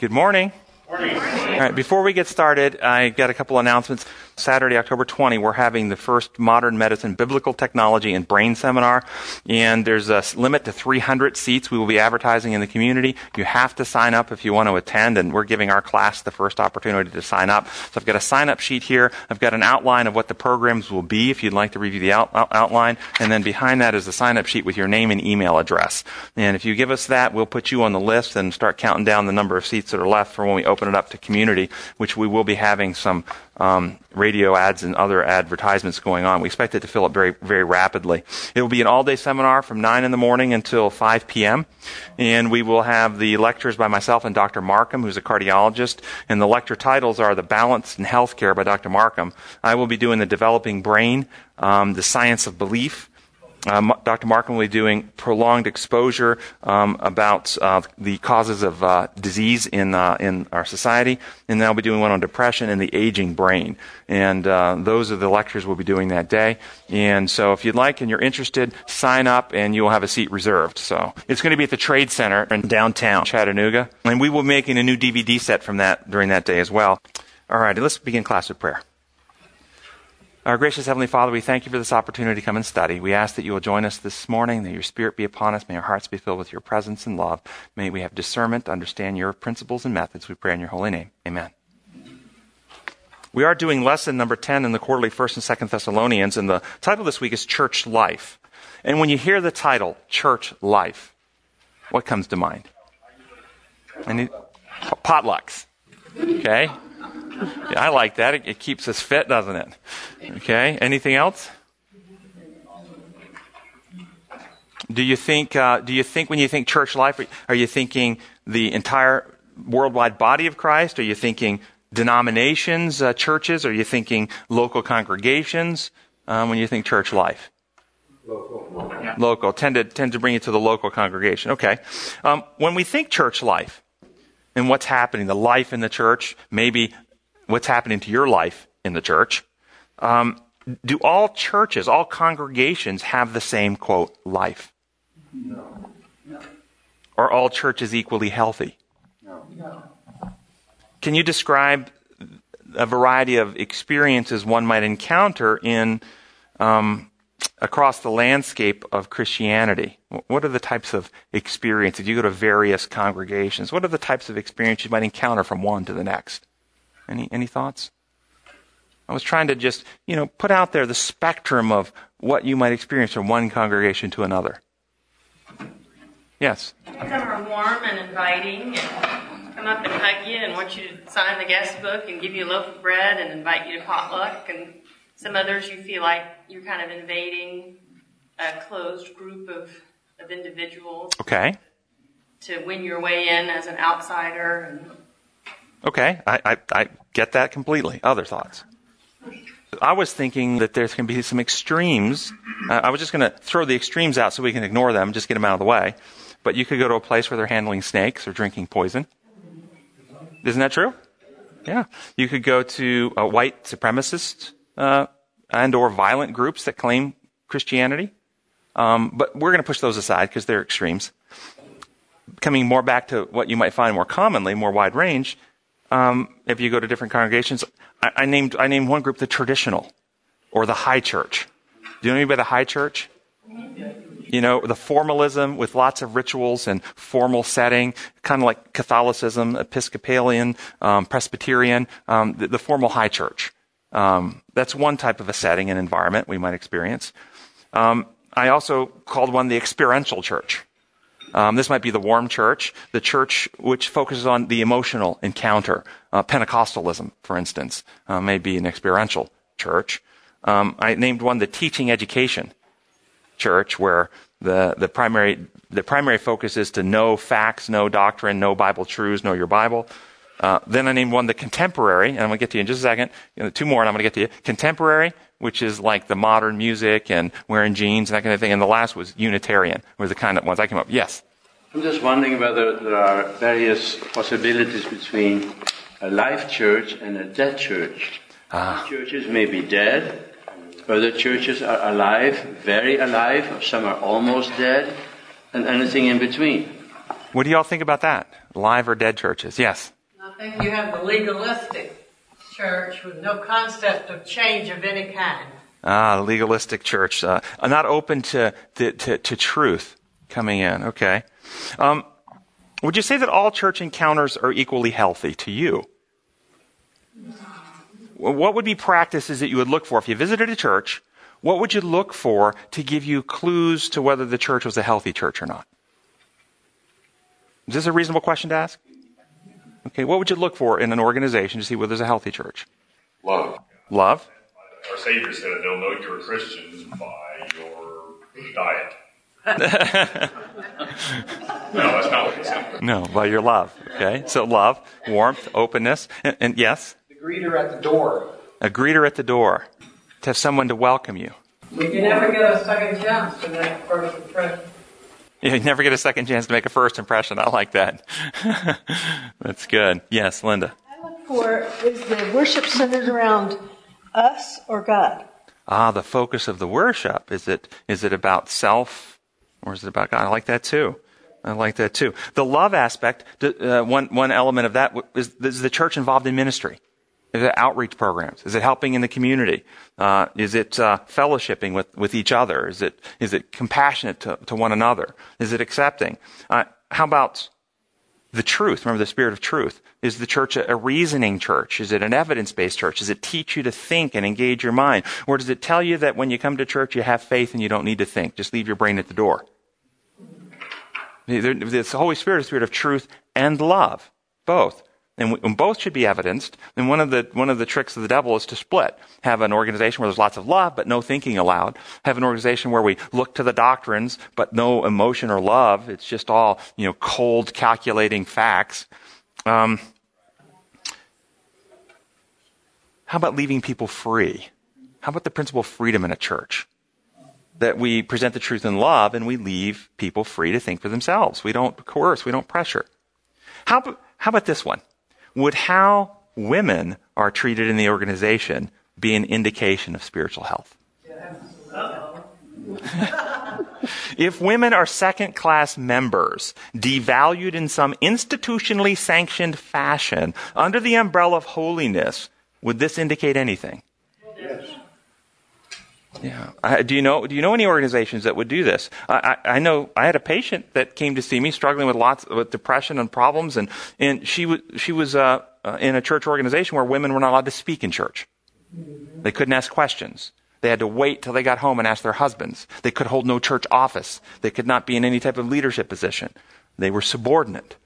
Good morning. Morning. All right, before we get started, I got a couple announcements. Saturday, October 20, we're having the first modern medicine, biblical technology, and brain seminar. And there's a limit to 300 seats we will be advertising in the community. You have to sign up if you want to attend, and we're giving our class the first opportunity to sign up. So I've got a sign up sheet here. I've got an outline of what the programs will be if you'd like to review the out- out- outline. And then behind that is a sign up sheet with your name and email address. And if you give us that, we'll put you on the list and start counting down the number of seats that are left for when we open it up to community, which we will be having some um, radio ads and other advertisements going on. We expect it to fill up very, very rapidly. It will be an all-day seminar from 9 in the morning until 5 p.m. And we will have the lectures by myself and Dr. Markham, who's a cardiologist. And the lecture titles are The Balance in Healthcare by Dr. Markham. I will be doing The Developing Brain, um, The Science of Belief, uh, Dr. Markham will be doing prolonged exposure um, about uh, the causes of uh, disease in uh, in our society, and then I'll be doing one on depression and the aging brain. And uh, those are the lectures we'll be doing that day. And so, if you'd like and you're interested, sign up, and you'll have a seat reserved. So it's going to be at the Trade Center in downtown Chattanooga, and we will be making a new DVD set from that during that day as well. All right, let's begin class with prayer. Our gracious Heavenly Father, we thank you for this opportunity to come and study. We ask that you will join us this morning, that your Spirit be upon us. May our hearts be filled with your presence and love. May we have discernment to understand your principles and methods. We pray in your holy name. Amen. We are doing lesson number 10 in the quarterly 1st and 2nd Thessalonians, and the title this week is Church Life. And when you hear the title, Church Life, what comes to mind? Any potlucks. Okay? Yeah, I like that. It, it, keeps us fit, doesn't it? Okay. Anything else? Do you think? Uh, do you think when you think church life, are you thinking the entire worldwide body of Christ? Are you thinking denominations, uh, churches? Are you thinking local congregations? Um, when you think church life. Local. Yeah. Local. Tend to tend to bring you to the local congregation. Okay. Um, when we think church life, and what's happening, the life in the church, maybe what's happening to your life in the church. Um, do all churches, all congregations have the same, quote, life? No. no. Are all churches equally healthy? No. no. Can you describe a variety of experiences one might encounter in um, across the landscape of Christianity? What are the types of experiences? You go to various congregations. What are the types of experiences you might encounter from one to the next? Any, any thoughts? I was trying to just, you know, put out there the spectrum of what you might experience from one congregation to another. Yes? Some are warm and inviting and come up and hug you and want you to sign the guest book and give you a loaf of bread and invite you to potluck. And some others you feel like you're kind of invading a closed group of, of individuals. Okay. To win your way in as an outsider and Okay, I, I, I get that completely. Other thoughts? I was thinking that there's going to be some extremes. I was just going to throw the extremes out so we can ignore them, just get them out of the way. But you could go to a place where they're handling snakes or drinking poison. Isn't that true? Yeah. You could go to white supremacist uh, and or violent groups that claim Christianity. Um, but we're going to push those aside because they're extremes. Coming more back to what you might find more commonly, more wide range, um, if you go to different congregations, I, I, named I named one group the traditional or the high church. Do you know anybody the high church? You know, the formalism with lots of rituals and formal setting, kind of like Catholicism, Episcopalian, um, Presbyterian, um, the, the, formal high church. Um, that's one type of a setting and environment we might experience. Um, I also called one the experiential church. Um, this might be the warm church, the church which focuses on the emotional encounter. Uh, Pentecostalism, for instance, uh, may be an experiential church. Um, I named one the teaching education church, where the, the primary the primary focus is to know facts, know doctrine, know Bible truths, know your Bible. Uh, then I named one the contemporary, and I'm going to get to you in just a second. You know, two more, and I'm going to get to you. Contemporary, which is like the modern music and wearing jeans and that kind of thing. And the last was Unitarian, were the kind of ones I came up. Yes. I'm just wondering whether there are various possibilities between a live church and a dead church. Ah. Churches may be dead, other churches are alive, very alive, or some are almost dead, and anything in between. What do y'all think about that? Live or dead churches? Yes. I think you have the legalistic church with no concept of change of any kind. Ah, legalistic church, uh, not open to, to, to, to truth coming in. Okay. Um, would you say that all church encounters are equally healthy to you? What would be practices that you would look for if you visited a church? What would you look for to give you clues to whether the church was a healthy church or not? Is this a reasonable question to ask? Okay, what would you look for in an organization to see whether there's a healthy church? Love. Love? Our Savior said they'll know you're a Christian by your diet. no, that's not what he said. No, by your love. Okay, so love, warmth, openness, and, and yes? The greeter at the door. A greeter at the door. To have someone to welcome you. You never get a second chance to make first impression. You never get a second chance to make a first impression. I like that. That's good. Yes, Linda. I look for is the worship centered around us or God? Ah, the focus of the worship. Is it is it about self or is it about God? I like that too. I like that too. The love aspect, uh, one, one element of that is, is the church involved in ministry. Is it outreach programs? Is it helping in the community? Uh, is it uh, fellowshipping with, with each other? Is it is it compassionate to, to one another? Is it accepting? Uh, how about the truth? Remember the spirit of truth. Is the church a, a reasoning church? Is it an evidence based church? Does it teach you to think and engage your mind, or does it tell you that when you come to church you have faith and you don't need to think? Just leave your brain at the door. The Holy Spirit is the spirit of truth and love, both. And, we, and, both should be evidenced. And one of the one of the tricks of the devil is to split. Have an organization where there's lots of love but no thinking allowed. Have an organization where we look to the doctrines but no emotion or love. It's just all you know cold calculating facts. Um, how about leaving people free? How about the principle of freedom in a church? That we present the truth in love and we leave people free to think for themselves. We don't coerce. We don't pressure. How, how about this one? Would how women are treated in the organization be an indication of spiritual health? if women are second class members, devalued in some institutionally sanctioned fashion under the umbrella of holiness, would this indicate anything? Yes. Yeah. I, do you know? Do you know any organizations that would do this? I, I, I, know I had a patient that came to see me struggling with lots with depression and problems, and and she was she was uh, uh, in a church organization where women were not allowed to speak in church. They couldn't ask questions. They had to wait till they got home and ask their husbands. They could hold no church office. They could not be in any type of leadership position. They were subordinate.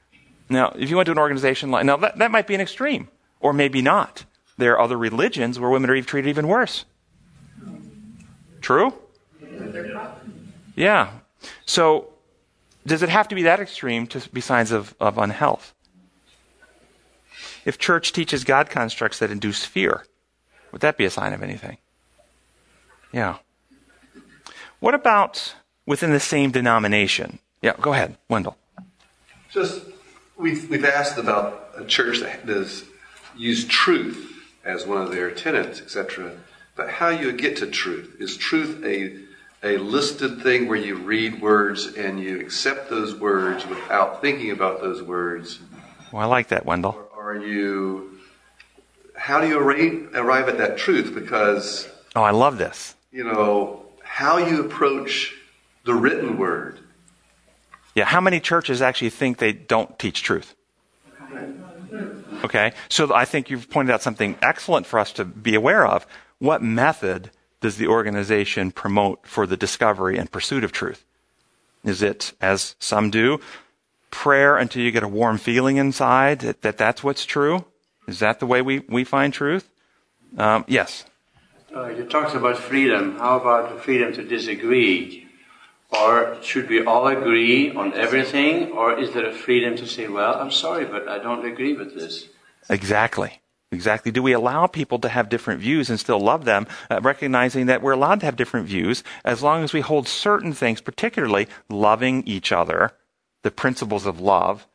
Now, if you went to an organization like now, that, that might be an extreme, or maybe not. There are other religions where women are treated even worse. True? Yeah. So, does it have to be that extreme to be signs of, of unhealth? If church teaches God constructs that induce fear, would that be a sign of anything? Yeah. What about within the same denomination? Yeah, go ahead, Wendell. Just, we've, we've asked about a church that does use truth as one of their tenets, etc. But how you get to truth is truth a a listed thing where you read words and you accept those words without thinking about those words? Well, I like that, Wendell. Or are you? How do you arrive, arrive at that truth? Because oh, I love this. You know how you approach the written word. Yeah, how many churches actually think they don't teach truth? Okay, so I think you've pointed out something excellent for us to be aware of. What method does the organization promote for the discovery and pursuit of truth? Is it, as some do, prayer until you get a warm feeling inside that, that that's what's true? Is that the way we, we find truth? Um, yes. Uh, you talked about freedom. How about the freedom to disagree? Or should we all agree on everything? Or is there a freedom to say, well, I'm sorry, but I don't agree with this? Exactly. Exactly. Do we allow people to have different views and still love them, uh, recognizing that we're allowed to have different views as long as we hold certain things, particularly loving each other, the principles of love,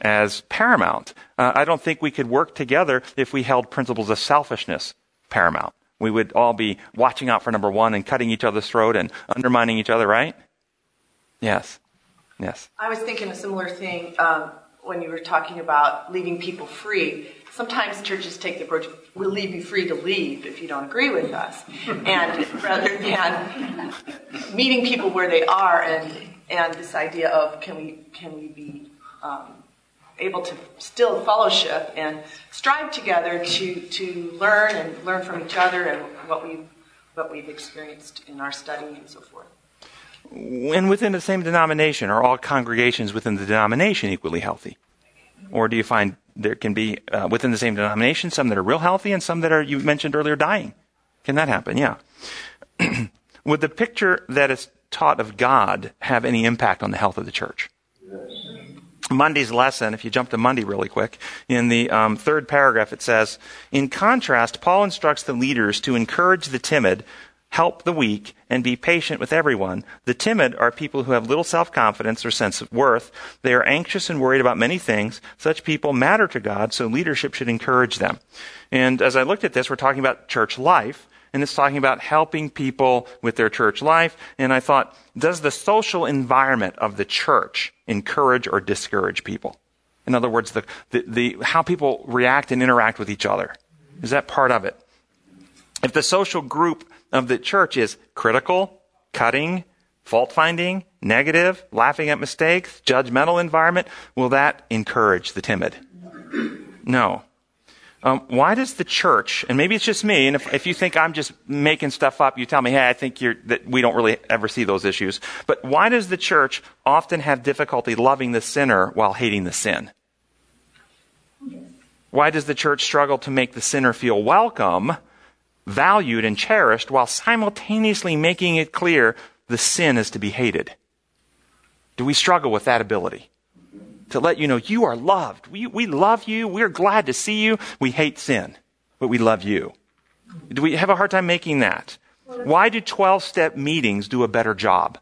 as paramount? Uh, I don't think we could work together if we held principles of selfishness paramount. We would all be watching out for number one and cutting each other's throat and undermining each other, right? Yes. Yes. I was thinking a similar thing um, when you were talking about leaving people free. Sometimes churches take the approach, we'll leave you free to leave if you don't agree with us. And rather than meeting people where they are and, and this idea of can we, can we be um, able to still fellowship and strive together to, to learn and learn from each other and what we've, what we've experienced in our study and so forth. And within the same denomination, are all congregations within the denomination equally healthy? Or do you find there can be uh, within the same denomination some that are real healthy and some that are, you mentioned earlier, dying? Can that happen? Yeah. Would the picture that is taught of God have any impact on the health of the church? Monday's lesson, if you jump to Monday really quick, in the um, third paragraph it says, In contrast, Paul instructs the leaders to encourage the timid, help the weak, and be patient with everyone. The timid are people who have little self confidence or sense of worth. They are anxious and worried about many things. Such people matter to God, so leadership should encourage them. And as I looked at this, we're talking about church life and it's talking about helping people with their church life. And I thought, does the social environment of the church encourage or discourage people? In other words, the, the, the, how people react and interact with each other. Is that part of it? If the social group of the church is critical, cutting, fault finding, negative, laughing at mistakes, judgmental environment, will that encourage the timid? No. Um, why does the church, and maybe it's just me, and if, if you think I'm just making stuff up, you tell me, hey, I think that we don't really ever see those issues. But why does the church often have difficulty loving the sinner while hating the sin? Why does the church struggle to make the sinner feel welcome, valued, and cherished while simultaneously making it clear the sin is to be hated? Do we struggle with that ability? to let you know you are loved. We, we love you. We're glad to see you. We hate sin, but we love you. Do we have a hard time making that? Why do 12 step meetings do a better job?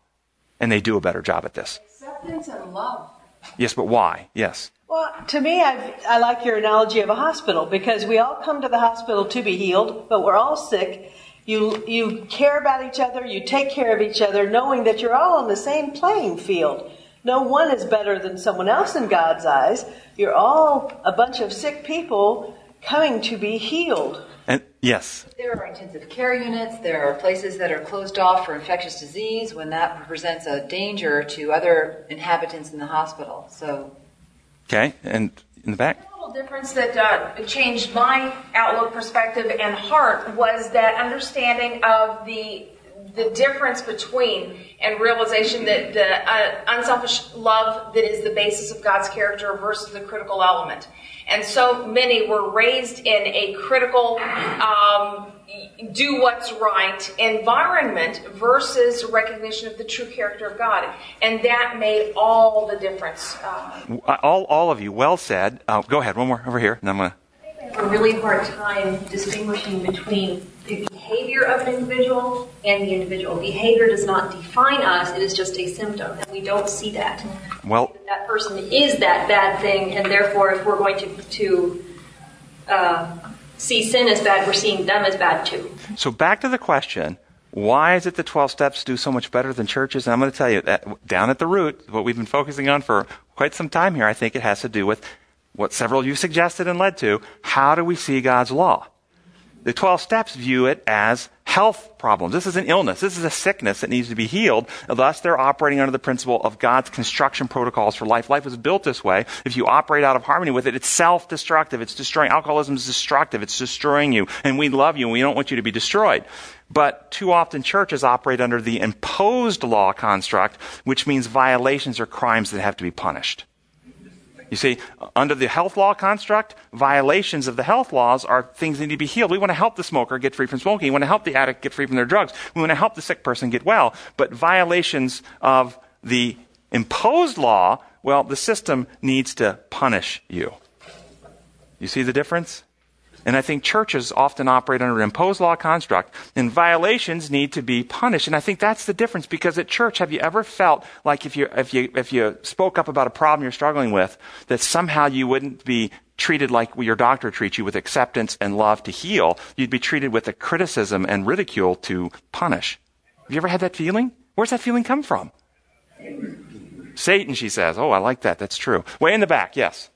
And they do a better job at this. Acceptance and love. Yes, but why? Yes. Well, to me, I've, I like your analogy of a hospital because we all come to the hospital to be healed, but we're all sick. You, you care about each other, you take care of each other, knowing that you're all on the same playing field. No one is better than someone else in God's eyes. You're all a bunch of sick people coming to be healed. And yes. There are intensive care units. There are places that are closed off for infectious disease when that presents a danger to other inhabitants in the hospital. So. Okay, and in the back. A little difference that uh, changed my outlook, perspective, and heart was that understanding of the the difference between and realization that the uh, unselfish love that is the basis of God's character versus the critical element. And so many were raised in a critical, um, do what's right environment versus recognition of the true character of God. And that made all the difference. Uh, all, all of you, well said. Uh, go ahead, one more over here, and I'm going to have a really hard time distinguishing between the behavior of an individual and the individual. Behavior does not define us, it is just a symptom, and we don't see that. Well, that person is that bad thing, and therefore, if we're going to, to uh, see sin as bad, we're seeing them as bad too. So, back to the question why is it the 12 steps do so much better than churches? And I'm going to tell you that down at the root, what we've been focusing on for quite some time here, I think it has to do with what several of you suggested and led to, how do we see God's law? The 12 steps view it as health problems. This is an illness. This is a sickness that needs to be healed. Thus, they're operating under the principle of God's construction protocols for life. Life was built this way. If you operate out of harmony with it, it's self-destructive. It's destroying. Alcoholism is destructive. It's destroying you. And we love you and we don't want you to be destroyed. But too often churches operate under the imposed law construct, which means violations are crimes that have to be punished. You see, under the health law construct, violations of the health laws are things that need to be healed. We want to help the smoker get free from smoking. We want to help the addict get free from their drugs. We want to help the sick person get well. But violations of the imposed law, well, the system needs to punish you. You see the difference? And I think churches often operate under an imposed law construct, and violations need to be punished. And I think that's the difference because at church, have you ever felt like if you, if you, if you spoke up about a problem you're struggling with, that somehow you wouldn't be treated like your doctor treats you with acceptance and love to heal? You'd be treated with a criticism and ridicule to punish. Have you ever had that feeling? Where's that feeling come from? Satan, she says. Oh, I like that. That's true. Way in the back, yes.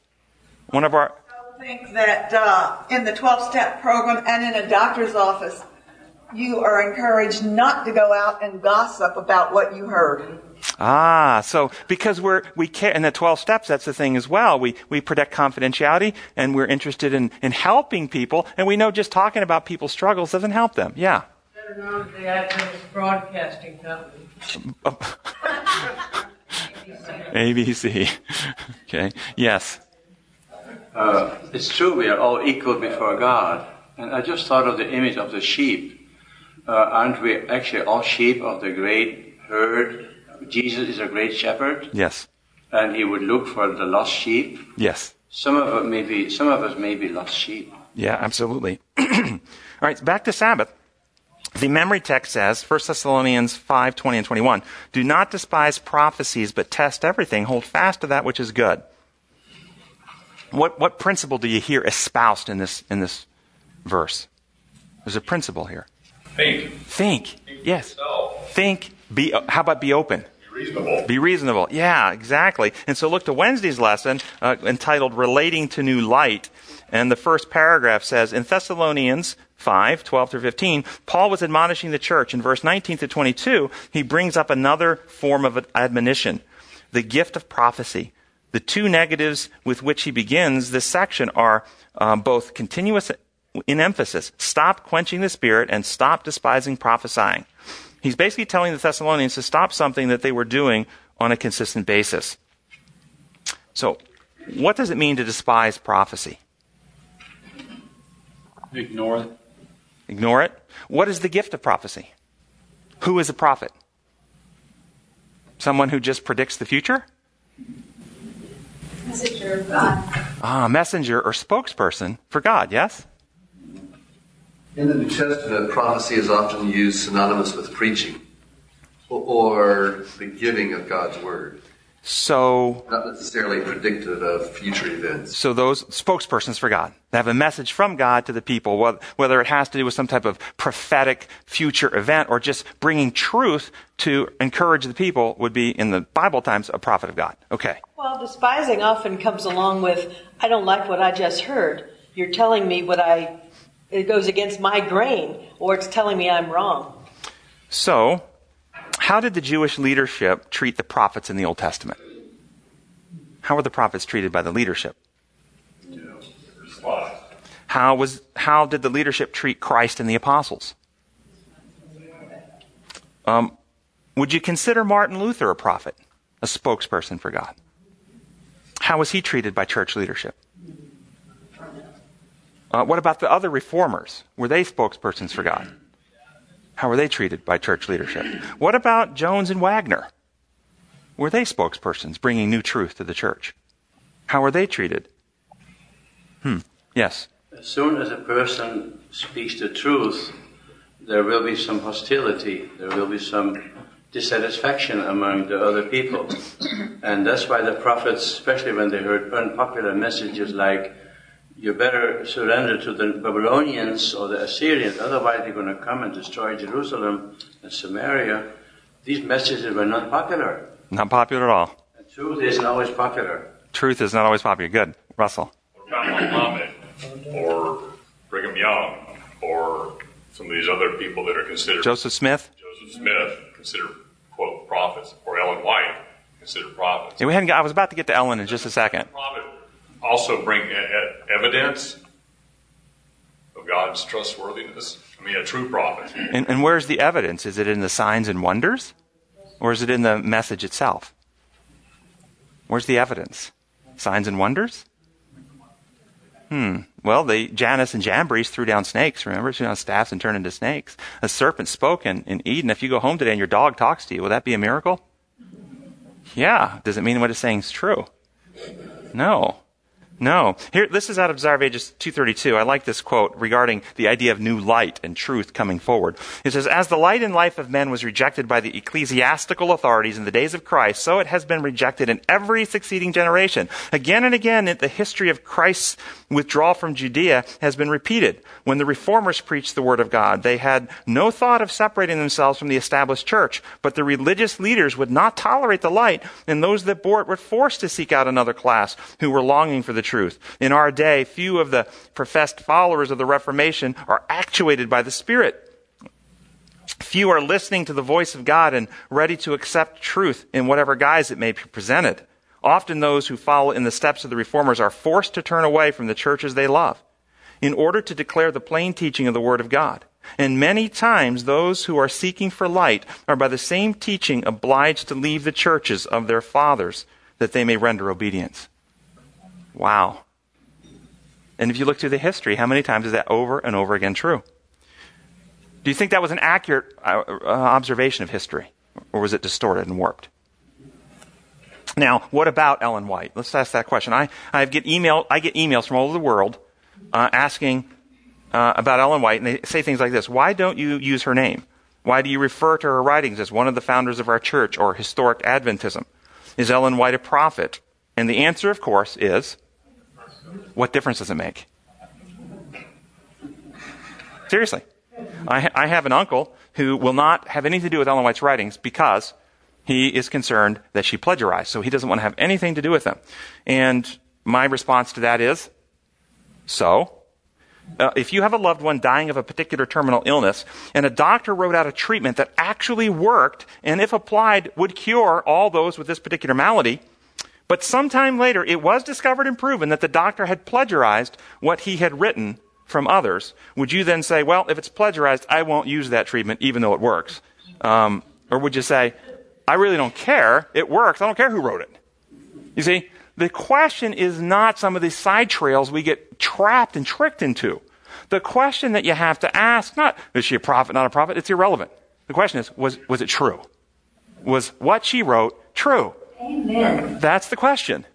One of our. I think that uh, in the 12 step program and in a doctor's office, you are encouraged not to go out and gossip about what you heard. Ah, so because we're, we care, in the 12 steps, that's the thing as well. We, we protect confidentiality and we're interested in, in helping people and we know just talking about people's struggles doesn't help them. Yeah. Better known as the Adventist Broadcasting Company. ABC. okay. Yes. Uh, it's true we are all equal before God. And I just thought of the image of the sheep. Uh, aren't we actually all sheep of the great herd? Jesus is a great shepherd. Yes. And he would look for the lost sheep. Yes. Some of us may be, some of us may be lost sheep. Yeah, absolutely. all right, back to Sabbath. The memory text says, 1 Thessalonians 5, 20 and 21, do not despise prophecies, but test everything. Hold fast to that which is good. What, what principle do you hear espoused in this, in this verse? There's a principle here. Think. Think. Think yes. yourself. Think. Be, how about be open? Be reasonable. Be reasonable. Yeah, exactly. And so look to Wednesday's lesson uh, entitled Relating to New Light. And the first paragraph says, in Thessalonians 5, 12 through 15, Paul was admonishing the church. In verse 19 to 22, he brings up another form of admonition, the gift of prophecy. The two negatives with which he begins this section are um, both continuous in emphasis. Stop quenching the spirit and stop despising prophesying. He's basically telling the Thessalonians to stop something that they were doing on a consistent basis. So, what does it mean to despise prophecy? Ignore it. Ignore it. What is the gift of prophecy? Who is a prophet? Someone who just predicts the future? Messenger of God. Ah, messenger or spokesperson for God, yes? In the New Testament, prophecy is often used synonymous with preaching or the giving of God's word. So, not necessarily predictive of future events. So those spokespersons for God, they have a message from God to the people, whether it has to do with some type of prophetic future event or just bringing truth to encourage the people would be in the Bible times a prophet of God. Okay. Well, despising often comes along with, I don't like what I just heard. You're telling me what I, it goes against my grain, or it's telling me I'm wrong. So, how did the Jewish leadership treat the prophets in the Old Testament? How were the prophets treated by the leadership? How was how did the leadership treat Christ and the apostles? Um, would you consider Martin Luther a prophet, a spokesperson for God? How was he treated by church leadership? Uh, what about the other reformers? Were they spokespersons for God? How were they treated by church leadership? What about Jones and Waggoner? Were they spokespersons bringing new truth to the church? How were they treated? Hmm. Yes. As soon as a person speaks the truth, there will be some hostility. There will be some dissatisfaction among the other people. And that's why the prophets, especially when they heard unpopular messages like, you better surrender to the Babylonians or the Assyrians, otherwise they're going to come and destroy Jerusalem and Samaria. These messages were not popular. Not popular at all. And truth isn't always popular. Truth is not always popular. Good. Russell. Or John Muhammad, or Brigham Young, or some of these other people that are considered. Joseph Smith? Joseph Smith, considered, quote, prophets. Or Ellen White, considered prophets. Yeah, we hadn't, got, I was about to get to Ellen in just a second. Prophet also bring evidence of God's trustworthiness. I mean, a true prophet. And, and where's the evidence? Is it in the signs and wonders? Or is it in the message itself? Where's the evidence? Signs and wonders? Hmm. Well, the Jannes and Jambres threw down snakes, remember? Threw down staffs and turned into snakes. A serpent spoke in, in Eden. If you go home today and your dog talks to you, will that be a miracle? Yeah. Does it mean what it's saying is true? No. No. Here, this is out of Desire of Ages 232. I like this quote regarding the idea of new light and truth coming forward. It says, As the light and life of men was rejected by the ecclesiastical authorities in the days of Christ, so it has been rejected in every succeeding generation. Again and again, the history of Christ's withdrawal from Judea has been repeated. When the reformers preached the word of God, they had no thought of separating themselves from the established church, but the religious leaders would not tolerate the light, and those that bore it were forced to seek out another class who were longing for the truth. In our day, few of the professed followers of the Reformation are actuated by the Spirit. Few are listening to the voice of God and ready to accept truth in whatever guise it may be presented. Often those who follow in the steps of the reformers are forced to turn away from the churches they love in order to declare the plain teaching of the Word of God. And many times those who are seeking for light are by the same teaching obliged to leave the churches of their fathers that they may render obedience. Wow. And if you look through the history, how many times is that over and over again true? Do you think that was an accurate uh, uh, observation of history? Or was it distorted and warped? Now, what about Ellen White? Let's ask that question. I, I get email, I get emails from all over the world uh, asking uh, about Ellen White, and they say things like this: Why don't you use her name? Why do you refer to her writings as one of the founders of our church or historic Adventism? Is Ellen White a prophet? And the answer, of course, is what difference does it make? Seriously. I, I, have an uncle who will not have anything to do with Ellen White's writings because he is concerned that she plagiarized. So he doesn't want to have anything to do with them. And my response to that is, so? Uh, if you have a loved one dying of a particular terminal illness and a doctor wrote out a treatment that actually worked and if applied would cure all those with this particular malady, but sometime later, it was discovered and proven that the doctor had plagiarized what he had written from others. Would you then say, well, if it's plagiarized, I won't use that treatment even though it works? Um, or would you say, I really don't care. It works. I don't care who wrote it. You see, the question is not some of these side trails we get trapped and tricked into. The question that you have to ask, not, is she a prophet, not a prophet? It's irrelevant. The question is, was, was it true? Was what she wrote true? Amen. That's the question.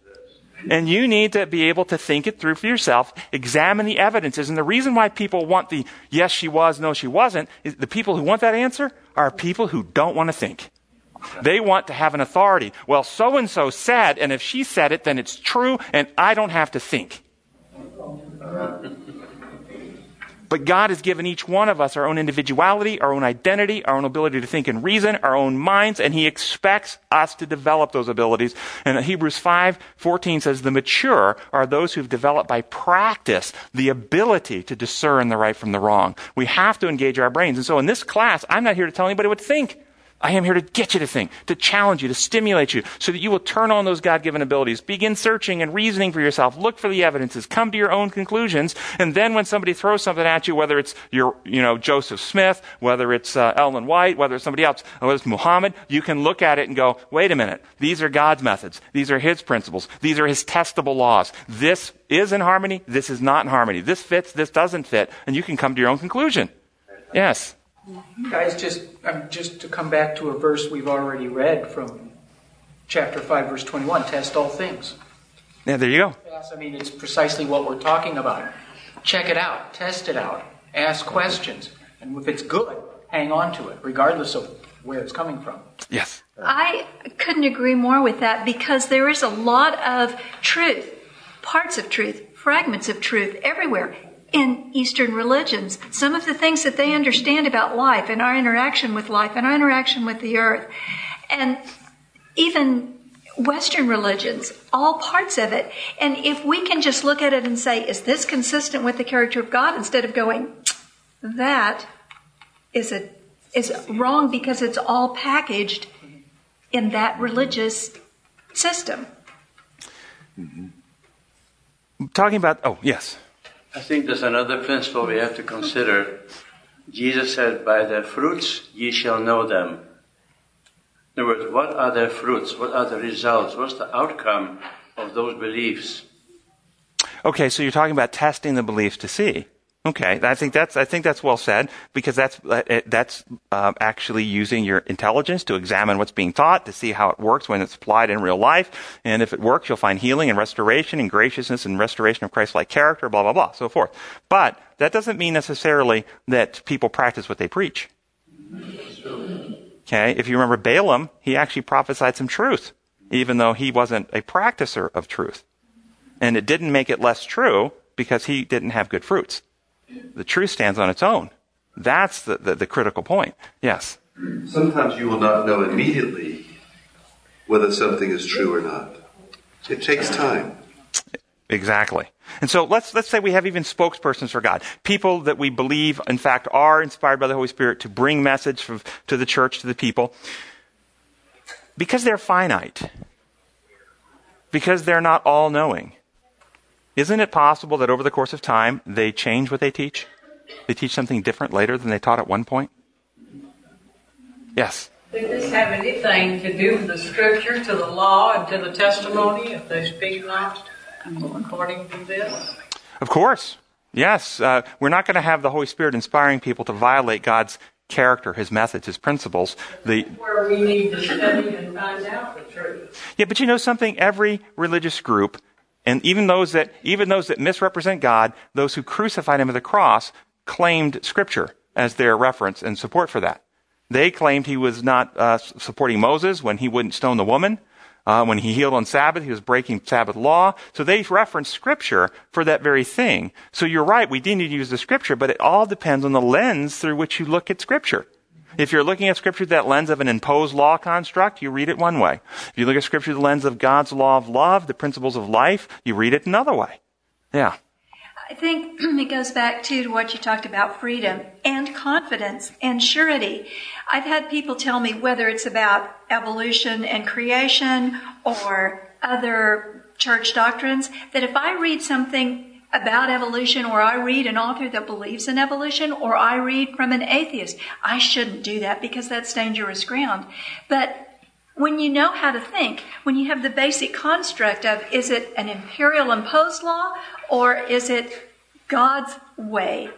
And you need to be able to think it through for yourself, examine the evidences. And the reason why people want the yes, she was, no, she wasn't, is the people who want that answer are people who don't want to think. They want to have an authority. Well, so and so said, and if she said it, then it's true, and I don't have to think. But God has given each one of us our own individuality, our own identity, our own ability to think and reason, our own minds, and He expects us to develop those abilities. And Hebrews 5, 14 says, the mature are those who've developed by practice the ability to discern the right from the wrong. We have to engage our brains. And so in this class, I'm not here to tell anybody what to think. I am here to get you to think, to challenge you, to stimulate you, so that you will turn on those God given abilities. Begin searching and reasoning for yourself. Look for the evidences. Come to your own conclusions. And then when somebody throws something at you, whether it's your, you know, Joseph Smith, whether it's uh, Ellen White, whether it's somebody else, whether it's Muhammad, you can look at it and go, wait a minute. These are God's methods. These are His principles. These are His testable laws. This is in harmony. This is not in harmony. This fits. This doesn't fit. And you can come to your own conclusion. Yes. Guys, just um, just to come back to a verse we've already read from chapter five, verse twenty-one: "Test all things." Yeah, there you go. Yes, I mean it's precisely what we're talking about. Check it out, test it out, ask questions, and if it's good, hang on to it, regardless of where it's coming from. Yes. I couldn't agree more with that because there is a lot of truth, parts of truth, fragments of truth everywhere in Eastern religions. Some of the things that they understand about life and our interaction with life and our interaction with the earth. And even Western religions, all parts of it. And if we can just look at it and say, is this consistent with the character of God? Instead of going, that is a, is wrong because it's all packaged in that religious system. Talking about, oh, yes. I think there's another principle we have to consider. Jesus said, By their fruits ye shall know them. In other words, what are their fruits? What are the results? What's the outcome of those beliefs? Okay, so you're talking about testing the beliefs to see. Okay, I think that's I think that's well said because that's uh, that's uh, actually using your intelligence to examine what's being taught to see how it works when it's applied in real life, and if it works, you'll find healing and restoration and graciousness and restoration of Christ-like character, blah blah blah, so forth. But that doesn't mean necessarily that people practice what they preach. Okay, if you remember Balaam, he actually prophesied some truth, even though he wasn't a practicer of truth, and it didn't make it less true because he didn't have good fruits. The truth stands on its own. That's the, the, the critical point. Yes. Sometimes you will not know immediately whether something is true or not. It takes time. Exactly. And so let's, let's say we have even spokespersons for God. People that we believe, in fact, are inspired by the Holy Spirit to bring message from, to the church, to the people. Because they're finite. Because they're not all knowing. Isn't it possible that over the course of time, they change what they teach? They teach something different later than they taught at one point? Yes. Does this have anything to do with the scripture, to the law, and to the testimony if they speak not according to this? Of course. Yes. Uh, we're not going to have the Holy Spirit inspiring people to violate God's character, His methods, His principles. The, where we need to study and find out the truth. Yeah, but you know something? Every religious group and even those that, even those that misrepresent God, those who crucified him at the cross, claimed Scripture as their reference and support for that. They claimed he was not uh, supporting Moses when he wouldn't stone the woman. Uh, when he healed on Sabbath, he was breaking Sabbath law. So they reference Scripture for that very thing. So you're right, we do need to use the Scripture, but it all depends on the lens through which you look at Scripture. If you're looking at Scripture through that lens of an imposed law construct, you read it one way. If you look at Scripture through the lens of God's law of love, the principles of life, you read it another way. Yeah. I think it goes back to what you talked about freedom and confidence and surety. I've had people tell me whether it's about evolution and creation or other church doctrines that if I read something about evolution or I read an author that believes in evolution or I read from an atheist. I shouldn't do that because that's dangerous ground. But when you know how to think, when you have the basic construct of is it an imperial imposed law or is it God's way?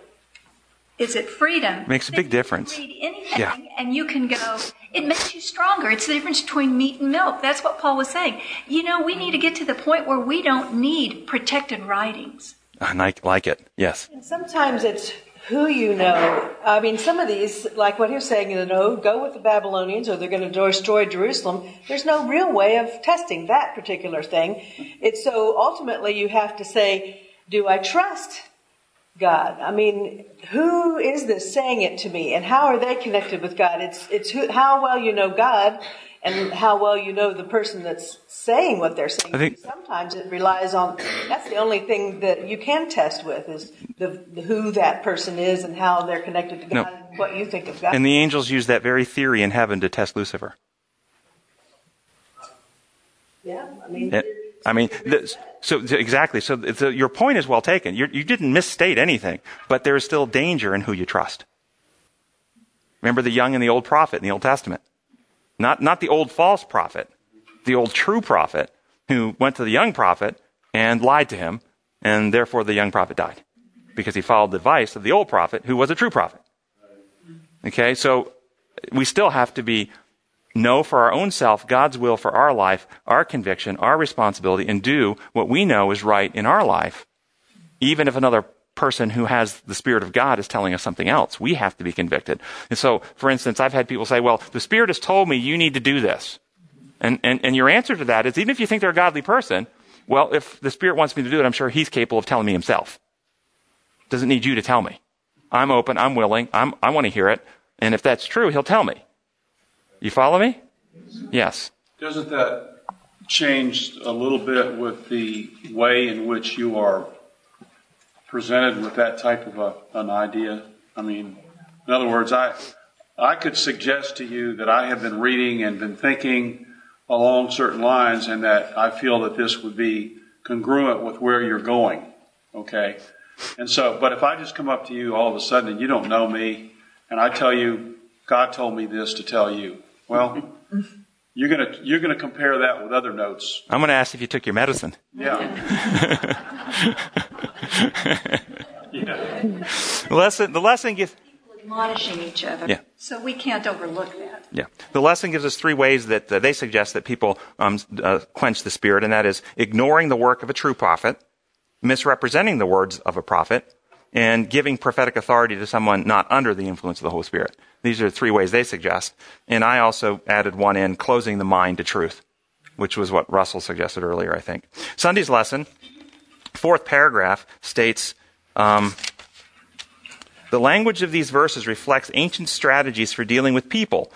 Is it freedom? Makes a big difference. read anything yeah. and you can go, it makes you stronger. It's the difference between meat and milk. That's what Paul was saying. You know, we need to get to the point where we don't need protected writings. Ah, I like it. Yes. And sometimes it's who you know. I mean, some of these, like what he's saying, you know, go with the Babylonians or they're going to destroy Jerusalem. There's no real way of testing that particular thing. It's so ultimately you have to say, do I trust God? I mean, who is this saying it to me and how are they connected with God? It's, it's who, how well you know God and how well you know the person that's saying what they're saying. I think sometimes it relies on that's the only thing that you can test with is the, the who that person is and how they're connected to God no. and what you think of God. And the angels use that very theory in heaven to test Lucifer. Yeah, I mean. It, I mean, so exactly. So, so, uh, your point is well taken. You're, you did not misstate anything, but there is still danger in who you trust. Remember the young and the old prophet in the Old Testament. Not, not the old false prophet, the old true prophet who went to the young prophet and lied to him, and therefore the young prophet died because he followed the advice of the old prophet who was a true prophet. Okay, so we still have to be know for our own self God's will for our life, our conviction, our responsibility, and do what we know is right in our life, even if another person who has the Spirit of God is telling us something else. We have to be convicted. And so, for instance, I've had people say, well, the Spirit has told me you need to do this. And, and, and your answer to that is, even if you think they're a godly person, well, if the Spirit wants me to do it, I'm sure He's capable of telling me Himself. Doesn't need you to tell me. I'm open, I'm willing, I'm, I want to hear it. And if that's true, He'll tell me. You follow me? Yes. Doesn't that change a little bit with the way in which you are presented with that type of a, an idea. I mean, in other words, I, I could suggest to you that I have been reading and been thinking along certain lines and that I feel that this would be congruent with where you're going. Okay. And so, but if I just come up to you all of a sudden and you don't know me and I tell you, God told me this to tell you, well, you're gonna you're gonna compare that with other notes. I'm gonna ask if you took your medicine. Yeah. yeah. The lesson, the lesson gives, admonishing each other. Yeah. So we can't overlook that. yeah. The lesson gives us three ways that uh, they suggest that people um, uh, quench the spirit, and that is ignoring the work of a true prophet, misrepresenting the words of a prophet, and giving prophetic authority to someone not under the influence of the Holy Spirit. These are the three ways they suggest. And I also added one in, closing the mind to truth, which was what Russell suggested earlier, I think. Sunday's lesson, fourth paragraph, states, um, the language of these verses reflects ancient strategies for dealing with people.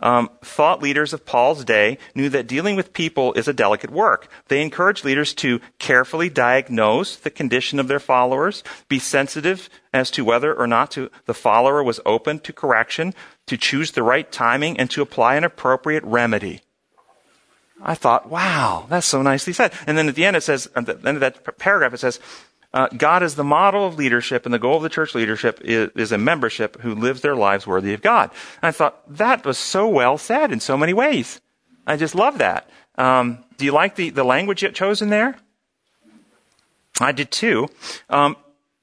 Um, thought leaders of Paul's day knew that dealing with people is a delicate work. They encouraged leaders to carefully diagnose the condition of their followers, be sensitive as to whether or not to, the follower was open to correction, to choose the right timing, and to apply an appropriate remedy. I thought, wow, that's so nicely said. And then at the end it says, at the end of that paragraph, it says, uh, God is the model of leadership, and the goal of the church leadership is, is, a membership who lives their lives worthy of God. And I thought that was so well said in so many ways. I just love that. Um, do you like the, the language it chosen there? I did too. Um,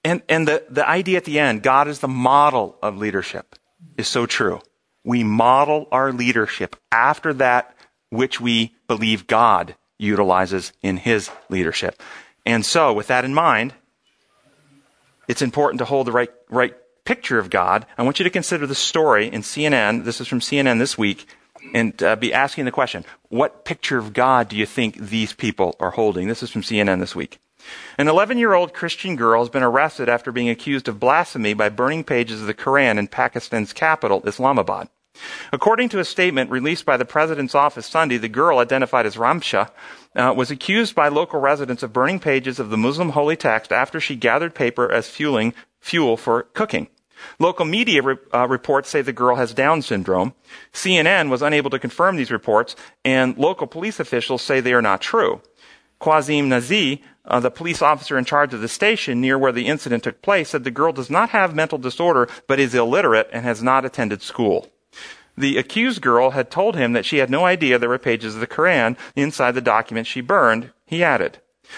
and and the, the idea at the end, God is the model of leadership, is so true. We model our leadership after that which we believe God utilizes in his leadership. And so, with that in mind, it's important to hold the right, right picture of God. I want you to consider the story in CNN. This is from CNN this week. And uh, be asking the question, what picture of God do you think these people are holding? This is from CNN this week. An 11 year old Christian girl has been arrested after being accused of blasphemy by burning pages of the Quran in Pakistan's capital, Islamabad. According to a statement released by the president's office Sunday, the girl, identified as Ramsha, uh, was accused by local residents of burning pages of the Muslim holy text after she gathered paper as fueling, fuel for cooking. Local media re- uh, reports say the girl has Down syndrome. CNN was unable to confirm these reports, and local police officials say they are not true. Qasim Niazi, uh, the police officer in charge of the station near where the incident took place, said the girl does not have mental disorder but is illiterate and has not attended school. The accused girl had told him that she had no idea there were pages of the Quran inside the document she burned, he added.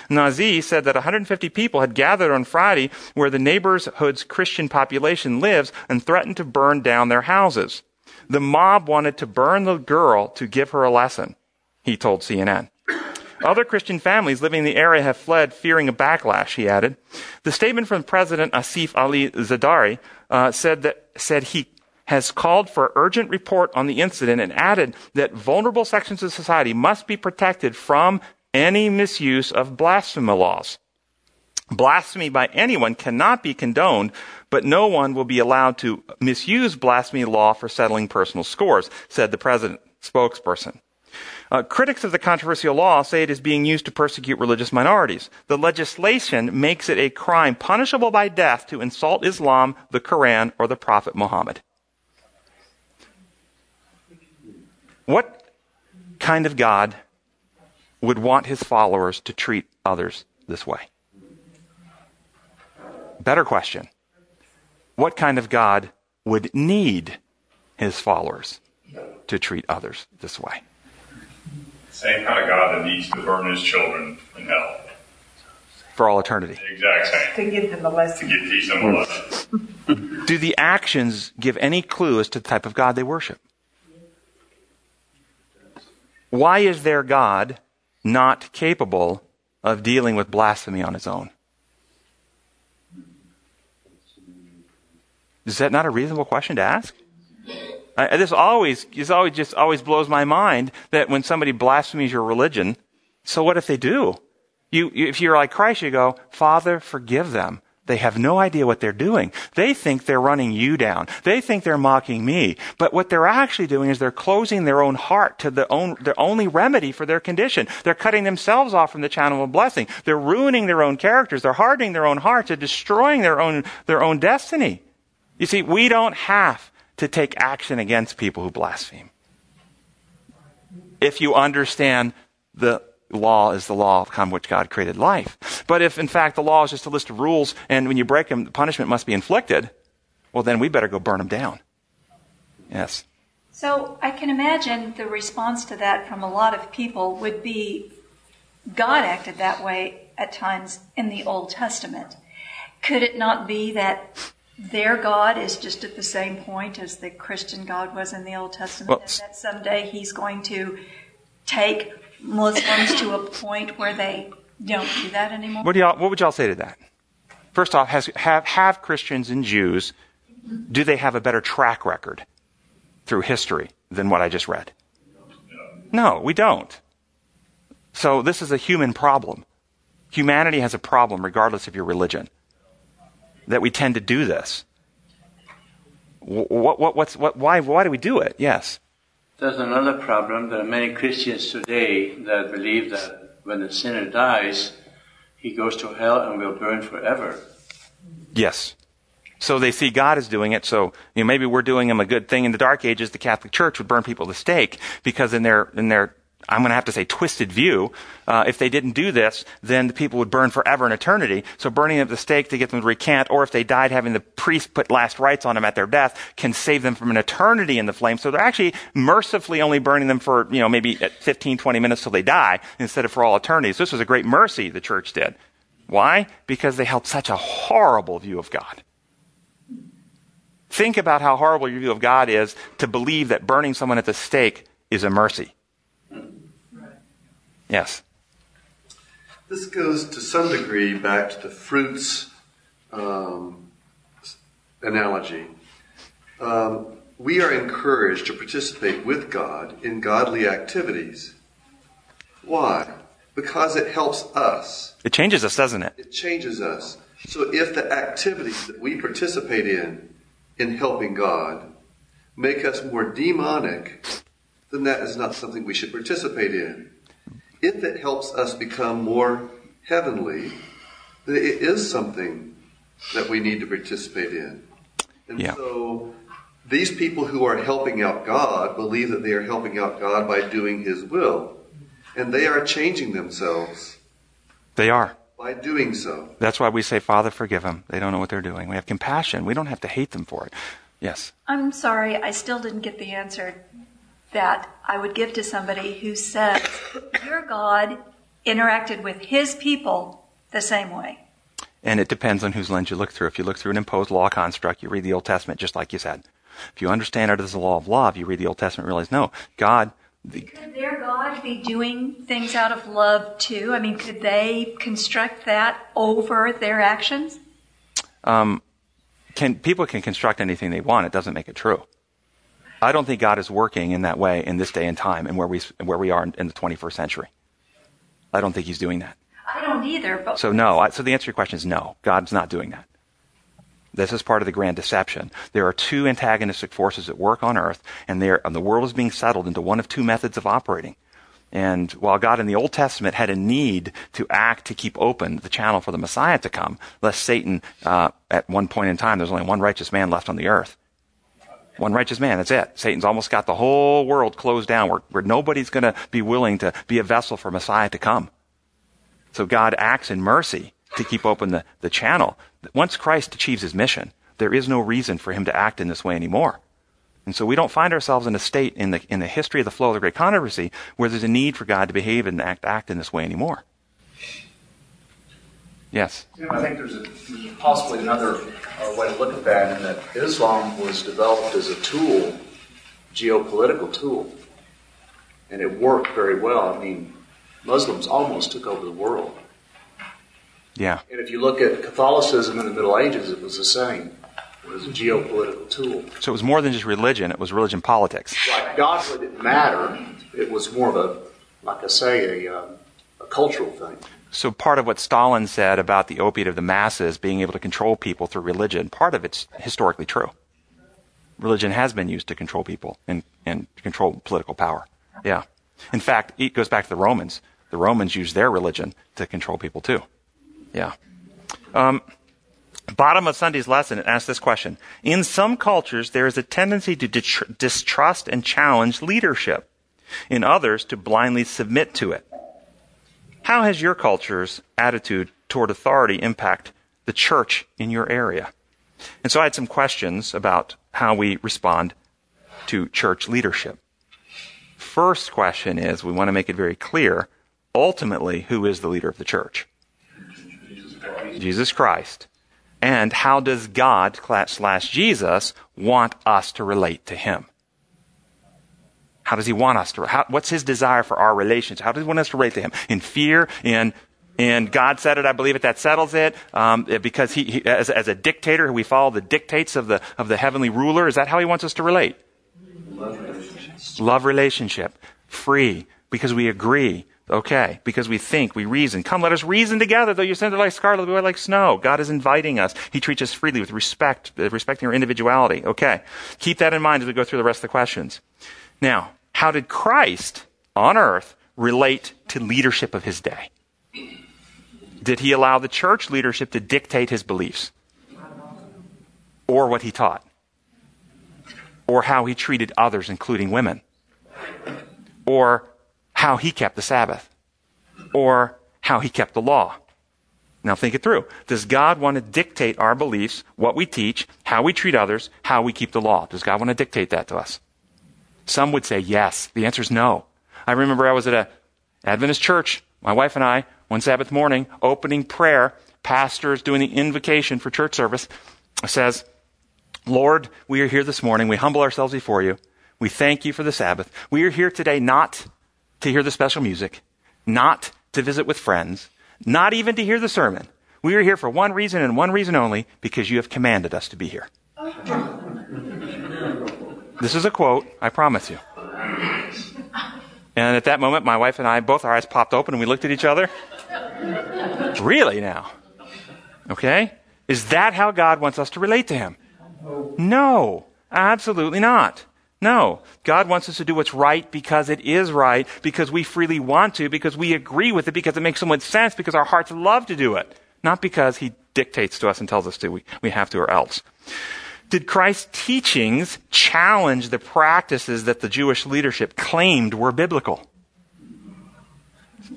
Niazi said that 150 people had gathered on Friday where the neighborhood's Christian population lives and threatened to burn down their houses. The mob wanted to burn the girl to give her a lesson, he told CNN. Other Christian families living in the area have fled, fearing a backlash, he added. The statement from President Asif Ali Zardari uh, said that said he has called for urgent report on the incident and added that vulnerable sections of society must be protected from any misuse of blasphemy laws. Blasphemy by anyone cannot be condoned, but no one will be allowed to misuse blasphemy law for settling personal scores, said the president spokesperson. Uh, critics of the controversial law say it is being used to persecute religious minorities. The legislation makes it a crime punishable by death to insult Islam, the Quran, or the Prophet Muhammad. What kind of God would want his followers to treat others this way? Better question. What kind of God would need his followers to treat others this way? Same kind of God that needs to burn his children in hell. For all eternity. The exact same. To give them a lesson. To give teach them a lesson. Do the actions give any clue as to the type of God they worship? Why is their God not capable of dealing with blasphemy on his own? Is that not a reasonable question to ask? I, this always, this always just always blows my mind that when somebody blasphemes your religion, so what if they do? You, if you're like Christ, you go, Father, forgive them. They have no idea what they're doing. They think they're running you down. They think they're mocking me. But what they're actually doing is they're closing their own heart to the own, their only remedy for their condition. They're cutting themselves off from the channel of blessing. They're ruining their own characters. They're hardening their own hearts. They're destroying their own, their own destiny. You see, we don't have to take action against people who blaspheme. If you understand the law is the law upon which God created life. But if in fact the law is just a list of rules and when you break them, the punishment must be inflicted, well then we better go burn them down. Yes. So I can imagine the response to that from a lot of people would be God acted that way at times in the Old Testament. Could it not be that their God is just at the same point as the Christian God was in the Old Testament, Well, and that someday He's going to take Muslims to a point where they don't do that anymore? What do y'all? What would y'all say to that? First off, has, have have Christians and Jews do they have a better track record through history than what I just read? No, we don't. So this is a human problem. Humanity has a problem regardless of your religion. That we tend to do this. What, what, what's, what, why, why do we do it? Yes. There's another problem. There are many Christians today that believe that when the sinner dies, he goes to hell and will burn forever. Yes. So they see God is doing it. So you know, maybe we're doing them a good thing. In the Dark Ages, the Catholic Church would burn people the stake because in their in their I'm going to have to say twisted view. Uh, if they didn't do this, then the people would burn forever in eternity. So burning them at the stake to get them to recant, or if they died having the priest put last rites on them at their death, can save them from an eternity in the flame. So they're actually mercifully only burning them for, you know, maybe 15, 20 minutes till they die instead of for all eternity. So this was a great mercy the church did. Why? Because they held such a horrible view of God. Think about how horrible your view of God is to believe that burning someone at the stake is a mercy. Yes. This goes to some degree back to the fruits um, analogy. Um, we are encouraged to participate with God in godly activities. Why? Because it helps us. It changes us, doesn't it? It changes us. So if the activities that we participate in, in helping God, make us more demonic, then that is not something we should participate in. If it helps us become more heavenly, then it is something that we need to participate in. And Yeah. so these people who are helping out God believe that they are helping out God by doing His will. And they are changing themselves They are. by doing so. That's why we say, Father, forgive them. They don't know what they're doing. We have compassion. We don't have to hate them for it. Yes. I'm sorry, I still didn't get the answer that I would give to somebody who says your God interacted with his people the same way. And it depends on whose lens you look through. If you look through an imposed law construct, you read the Old Testament just like you said. If you understand it as the law of love, you read the Old Testament and realize, no, God, the, Could their God be doing things out of love too? I mean, could they construct that over their actions? um, can, people can construct anything they want. It doesn't make it true. I don't think God is working in that way in this day and time and where we, where we are in, in the 21st century. I don't think he's doing that. I don't either, but So no. I, so the answer to your question is no. God's not doing that. This is part of the grand deception. There are two antagonistic forces at work on earth, and, they're- and the world is being settled into one of two methods of operating. And while God in the Old Testament had a need to act to keep open the channel for the Messiah to come, lest Satan, uh, at one point in time, there's only one righteous man left on the earth. One righteous man, that's it. Satan's almost got the whole world closed down where, where nobody's going to be willing to be a vessel for Messiah to come. So God acts in mercy to keep open the, the channel. Once Christ achieves his mission, there is no reason for him to act in this way anymore. And so we don't find ourselves in a state in the, in the history of the flow of the great controversy where there's a need for God to behave and act, act in this way anymore. Yes. I think there's, a, there's possibly another way to look at that, in that Islam was developed as a tool, geopolitical tool, and it worked very well. I mean, Muslims almost took over the world. Yeah. And if you look at Catholicism in the Middle Ages, it was the same. It was a geopolitical tool. So it was more than just religion, it was religion politics. Like God didn't matter. It was more of a, like I say, a, uh, a cultural thing. So part of what Stalin said about the opiate of the masses being able to control people through religion, part of it's historically true. Religion has been used to control people and, and control political power. Yeah. In fact, it goes back to the Romans. The Romans used their religion to control people too. Yeah. Um, bottom of Sunday's lesson, it asks this question. In some cultures, there is a tendency to distrust and challenge leadership. In others, to blindly submit to it. How has your culture's attitude toward authority impact the church in your area? And so I had some questions about how we respond to church leadership. First question is we want to make it very clear ultimately who is the leader of the church? Jesus Christ. And how does God slash Jesus want us to relate to Him? How does He want us to? How, what's His desire for our relations? How does He want us to relate to Him? In fear, in and God said it, I believe it, that settles it. Um, because he, he as, as, a dictator, we follow the dictates of the, of the heavenly ruler. Is that how he wants us to relate? Love relationship. Love relationship. Free. Because we agree. Okay. Because we think, we reason. Come, let us reason together. Though your sins are like scarlet, be white like snow. God is inviting us. He treats us freely with respect, respecting our individuality. Okay. Keep that in mind as we go through the rest of the questions. Now, how did Christ on earth relate to leadership of his day? Did he allow the church leadership to dictate his beliefs? Or what he taught? Or how he treated others, including women? Or how he kept the Sabbath? Or how he kept the law? Now think it through. Does God want to dictate our beliefs, what we teach, how we treat others, how we keep the law? Does God want to dictate that to us? Some would say yes. The answer is no. I remember I was at a Adventist church, my wife and I, one Sabbath morning, opening prayer, pastors doing the invocation for church service, says, Lord, we are here this morning. We humble ourselves before you. We thank you for the Sabbath. We are here today not to hear the special music, not to visit with friends, not even to hear the sermon. We are here for one reason and one reason only because you have commanded us to be here. Uh-huh. This is a quote, I promise you. And at that moment, my wife and I, both our eyes popped open and we looked at each other. Really now? Okay? Is that how God wants us to relate to Him? No, absolutely not. No. God wants us to do what's right because it is right, because we freely want to, because we agree with it, because it makes so much sense, because our hearts love to do it. Not because He dictates to us and tells us to. We, we have to or else. Did Christ's teachings challenge the practices that the Jewish leadership claimed were biblical?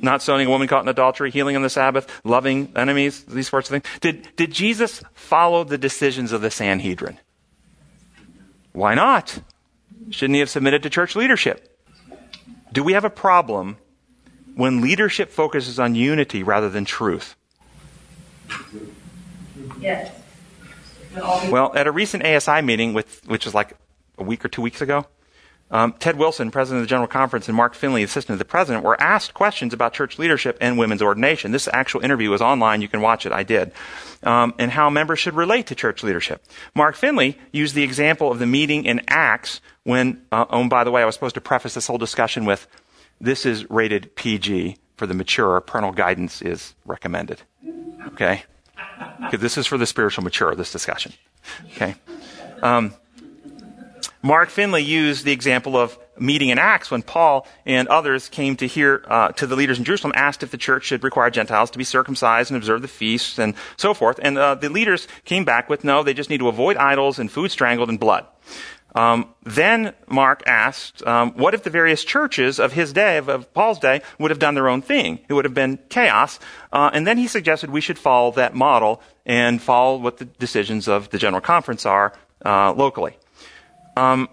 not stoning a woman caught in adultery, healing on the Sabbath, loving enemies, these sorts of things. Did, did Jesus follow the decisions of the Sanhedrin? Why not? Shouldn't he have submitted to church leadership? Do we have a problem when leadership focuses on unity rather than truth? Yes. Well, at a recent ASI meeting, with, which was like a week or two weeks ago, um, Ted Wilson, president of the General Conference, and Mark Finley, assistant to the president, were asked questions about church leadership and women's ordination. This actual interview is online. You can watch it. I did. Um, and how members should relate to church leadership. Mark Finley used the example of the meeting in Acts when, uh, oh, by the way, I was supposed to preface this whole discussion with this is rated PG for the mature. Parental guidance is recommended. Okay? Because this is for the spiritual mature, this discussion. Okay? Um, Mark Finley used the example of meeting in Acts when Paul and others came to hear uh, to the leaders in Jerusalem, asked if the church should require Gentiles to be circumcised and observe the feasts and so forth. And uh, the leaders came back with no, they just need to avoid idols and food strangled and blood. Um, then Mark asked, um, what if the various churches of his day, of, of, Paul's day, would have done their own thing? It would have been chaos. Uh, and then he suggested we should follow that model and follow what the decisions of the General Conference are uh, locally. Um,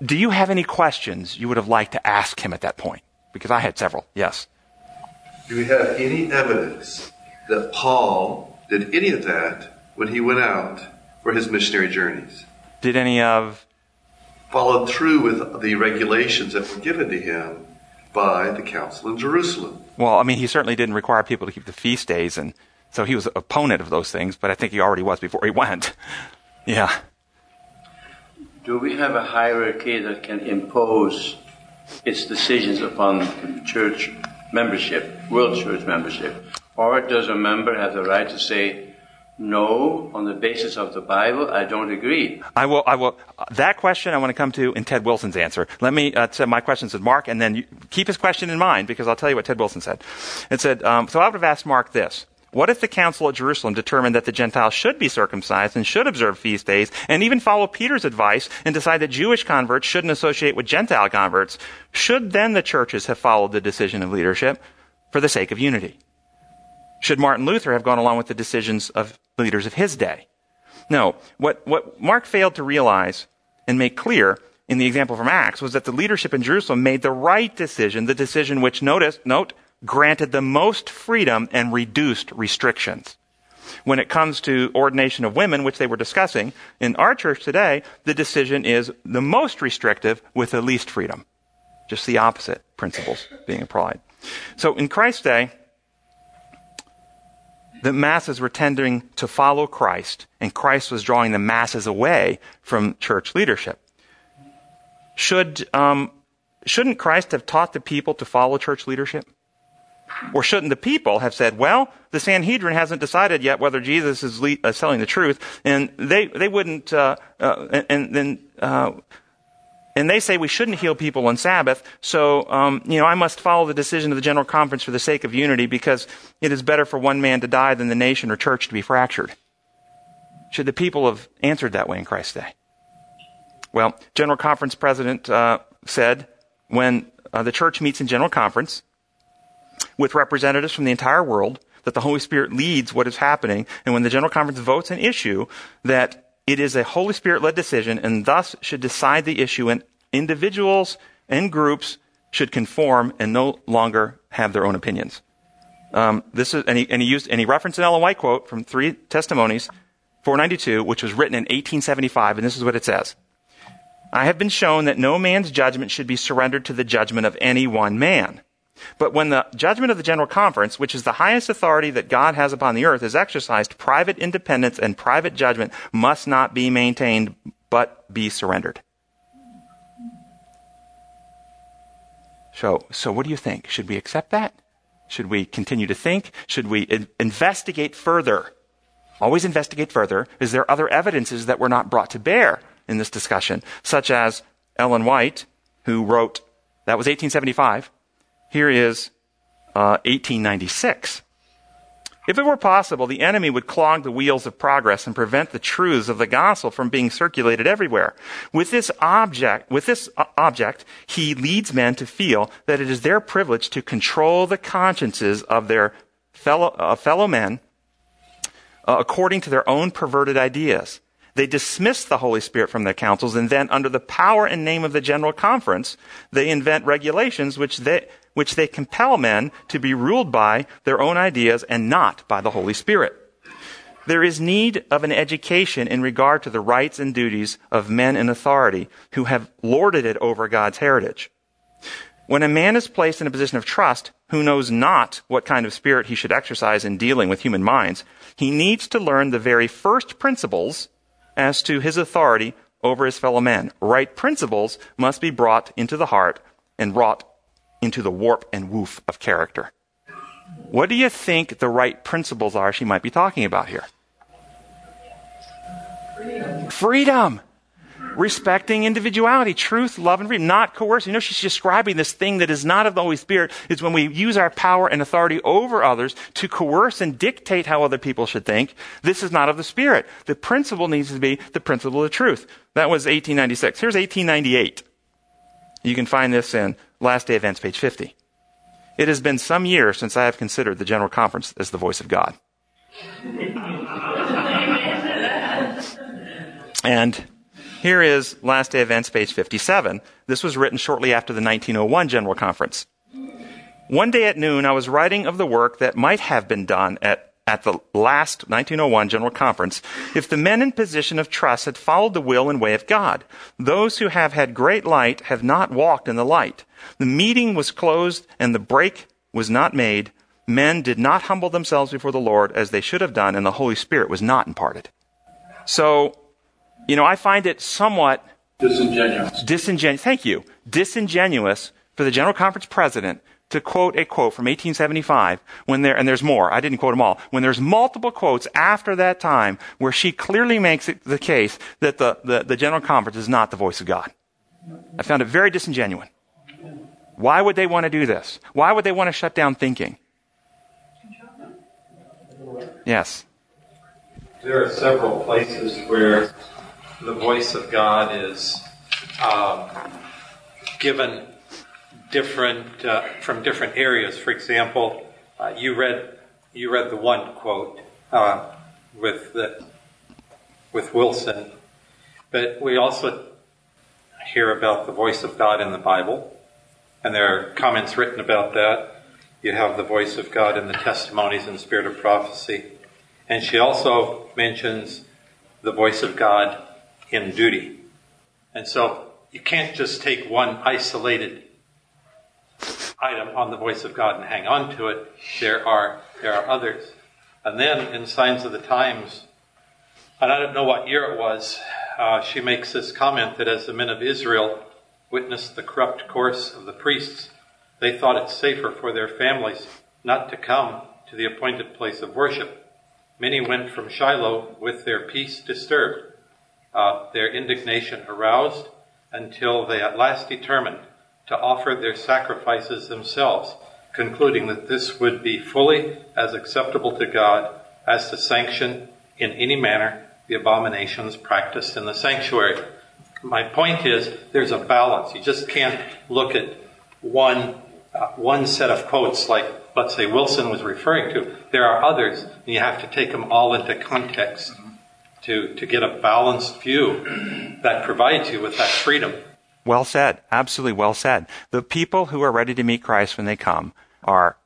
do you have any questions you would have liked to ask him at that point? Because I had several. Yes. Do we have any evidence that Paul did any of that when he went out for his missionary journeys? Did any of. Followed through with the regulations that were given to him by the council in Jerusalem? Well, I mean, he certainly didn't require people to keep the feast days, and so he was an opponent of those things, but I think he already was before he went. yeah. Do we have a hierarchy that can impose its decisions upon church membership, world church membership? Or does a member have the right to say, no, on the basis of the Bible, I don't agree. I will. I will. That question I want to come to in Ted Wilson's answer. Let me uh, my questions with Mark, and then you, keep his question in mind because I'll tell you what Ted Wilson said. It said, um, so I would have asked Mark this: what if the council at Jerusalem determined that the Gentiles should be circumcised and should observe feast days and even follow Peter's advice and decide that Jewish converts shouldn't associate with Gentile converts? Should then the churches have followed the decision of leadership for the sake of unity? Should Martin Luther have gone along with the decisions of leaders of his day? No. What, what Mark failed to realize and make clear in the example from Acts was that the leadership in Jerusalem made the right decision, the decision which, notice, note, granted the most freedom and reduced restrictions. when it comes to ordination of women, which they were discussing, in our church today, the decision is the most restrictive with the least freedom. Just the opposite principles being applied. So in Christ's day, the masses were tending to follow Christ, and Christ was drawing the masses away from church leadership. Should, um, shouldn't Christ have taught the people to follow church leadership? Or shouldn't the people have said, well, the Sanhedrin hasn't decided yet whether Jesus is le- uh, telling the truth, and they, they wouldn't, uh, uh, and then, uh, and they say we shouldn't heal people on Sabbath, so, um, you know, I must follow the decision of the General Conference for the sake of unity because it is better for one man to die than the nation or church to be fractured. Should the people have answered that way in Christ's day? Well, General Conference President uh, said when uh, the church meets in General Conference, with representatives from the entire world, that the Holy Spirit leads what is happening, and when the General Conference votes an issue, that it is a Holy Spirit led decision and thus should decide the issue, and individuals and groups should conform and no longer have their own opinions. Um, this is, and he, and he used, and he referenced an Ellen White quote from Three Testimonies, 492, which was written in 1875, and this is what it says. I have been shown that no man's judgment should be surrendered to the judgment of any one man. But when the judgment of the General Conference, which is the highest authority that God has upon the earth, is exercised, private independence and private judgment must not be maintained, but be surrendered. So, so what do you think? Should we accept that? Should we continue to think? Should we in- investigate further? Always investigate further. Is there other evidences that were not brought to bear in this discussion, such as Ellen White, who wrote, that was 1875, here is uh, 1896. If it were possible, the enemy would clog the wheels of progress and prevent the truths of the gospel from being circulated everywhere. With this object, with this uh, object, he leads men to feel that it is their privilege to control the consciences of their fellow, uh, fellow men uh, according to their own perverted ideas. They dismiss the Holy Spirit from their councils, and then, under the power and name of the General Conference, they invent regulations which they, which they compel men to be ruled by their own ideas and not by the Holy Spirit. There is need of an education in regard to the rights and duties of men in authority who have lorded it over God's heritage. When a man is placed in a position of trust who knows not what kind of spirit he should exercise in dealing with human minds, he needs to learn the very first principles as to his authority over his fellow men. Right principles must be brought into the heart and wrought into the warp and woof of character. What do you think the right principles are she might be talking about here? Freedom. freedom. Respecting individuality, truth, love, and freedom, not coercion. You know, she's describing this thing that is not of the Holy Spirit, is when we use our power and authority over others to coerce and dictate how other people should think. This is not of the Spirit. The principle needs to be the principle of truth. That was 1896. Here's 1898. You can find this in Last Day Events, page 50. It has been some years since I have considered the General Conference as the voice of God. and here is Last Day Events, page 57. This was written shortly after the 1901 General Conference. One day at noon, I was writing of the work that might have been done at at the last 1901 General Conference if the men in position of trust had followed the will and way of God. Those who have had great light have not walked in the light. The meeting was closed and the break was not made. Men did not humble themselves before the Lord as they should have done, and the Holy Spirit was not imparted. So, you know, I find it somewhat disingenuous. Disingenuous. Thank you. Disingenuous for the General Conference president to quote a quote from 1875 when there, and there's more, I didn't quote them all, when there's multiple quotes after that time where she clearly makes it the case that the, the, the General Conference is not the voice of God. I found it very disingenuous. Why would they want to do this? Why would they want to shut down thinking? Yes. There are several places where the voice of God is um, given different uh, from different areas. For example, uh, you read you read the one quote uh, with the, with Wilson, but we also hear about the voice of God in the Bible, and there are comments written about that. You have the voice of God in the testimonies and spirit of prophecy, And she also mentions the voice of God in duty. And so you can't just take one isolated item on the voice of God and hang on to it. There are, there are others. And then in Signs of the Times, and I don't know what year it was, uh, she makes this comment that as the men of Israel witnessed the corrupt course of the priests, they thought it safer for their families not to come to the appointed place of worship. Many went from Shiloh with their peace disturbed, uh, their indignation aroused, until they at last determined to offer their sacrifices themselves, concluding that this would be fully as acceptable to God as to sanction in any manner the abominations practiced in the sanctuary. My point is, there's a balance. You just can't look at one uh, one set of quotes like, let's say, Wilson was referring to. There are others, and you have to take them all into context to, to get a balanced view that provides you with that freedom. Well said. Absolutely well said. The people who are ready to meet Christ when they come are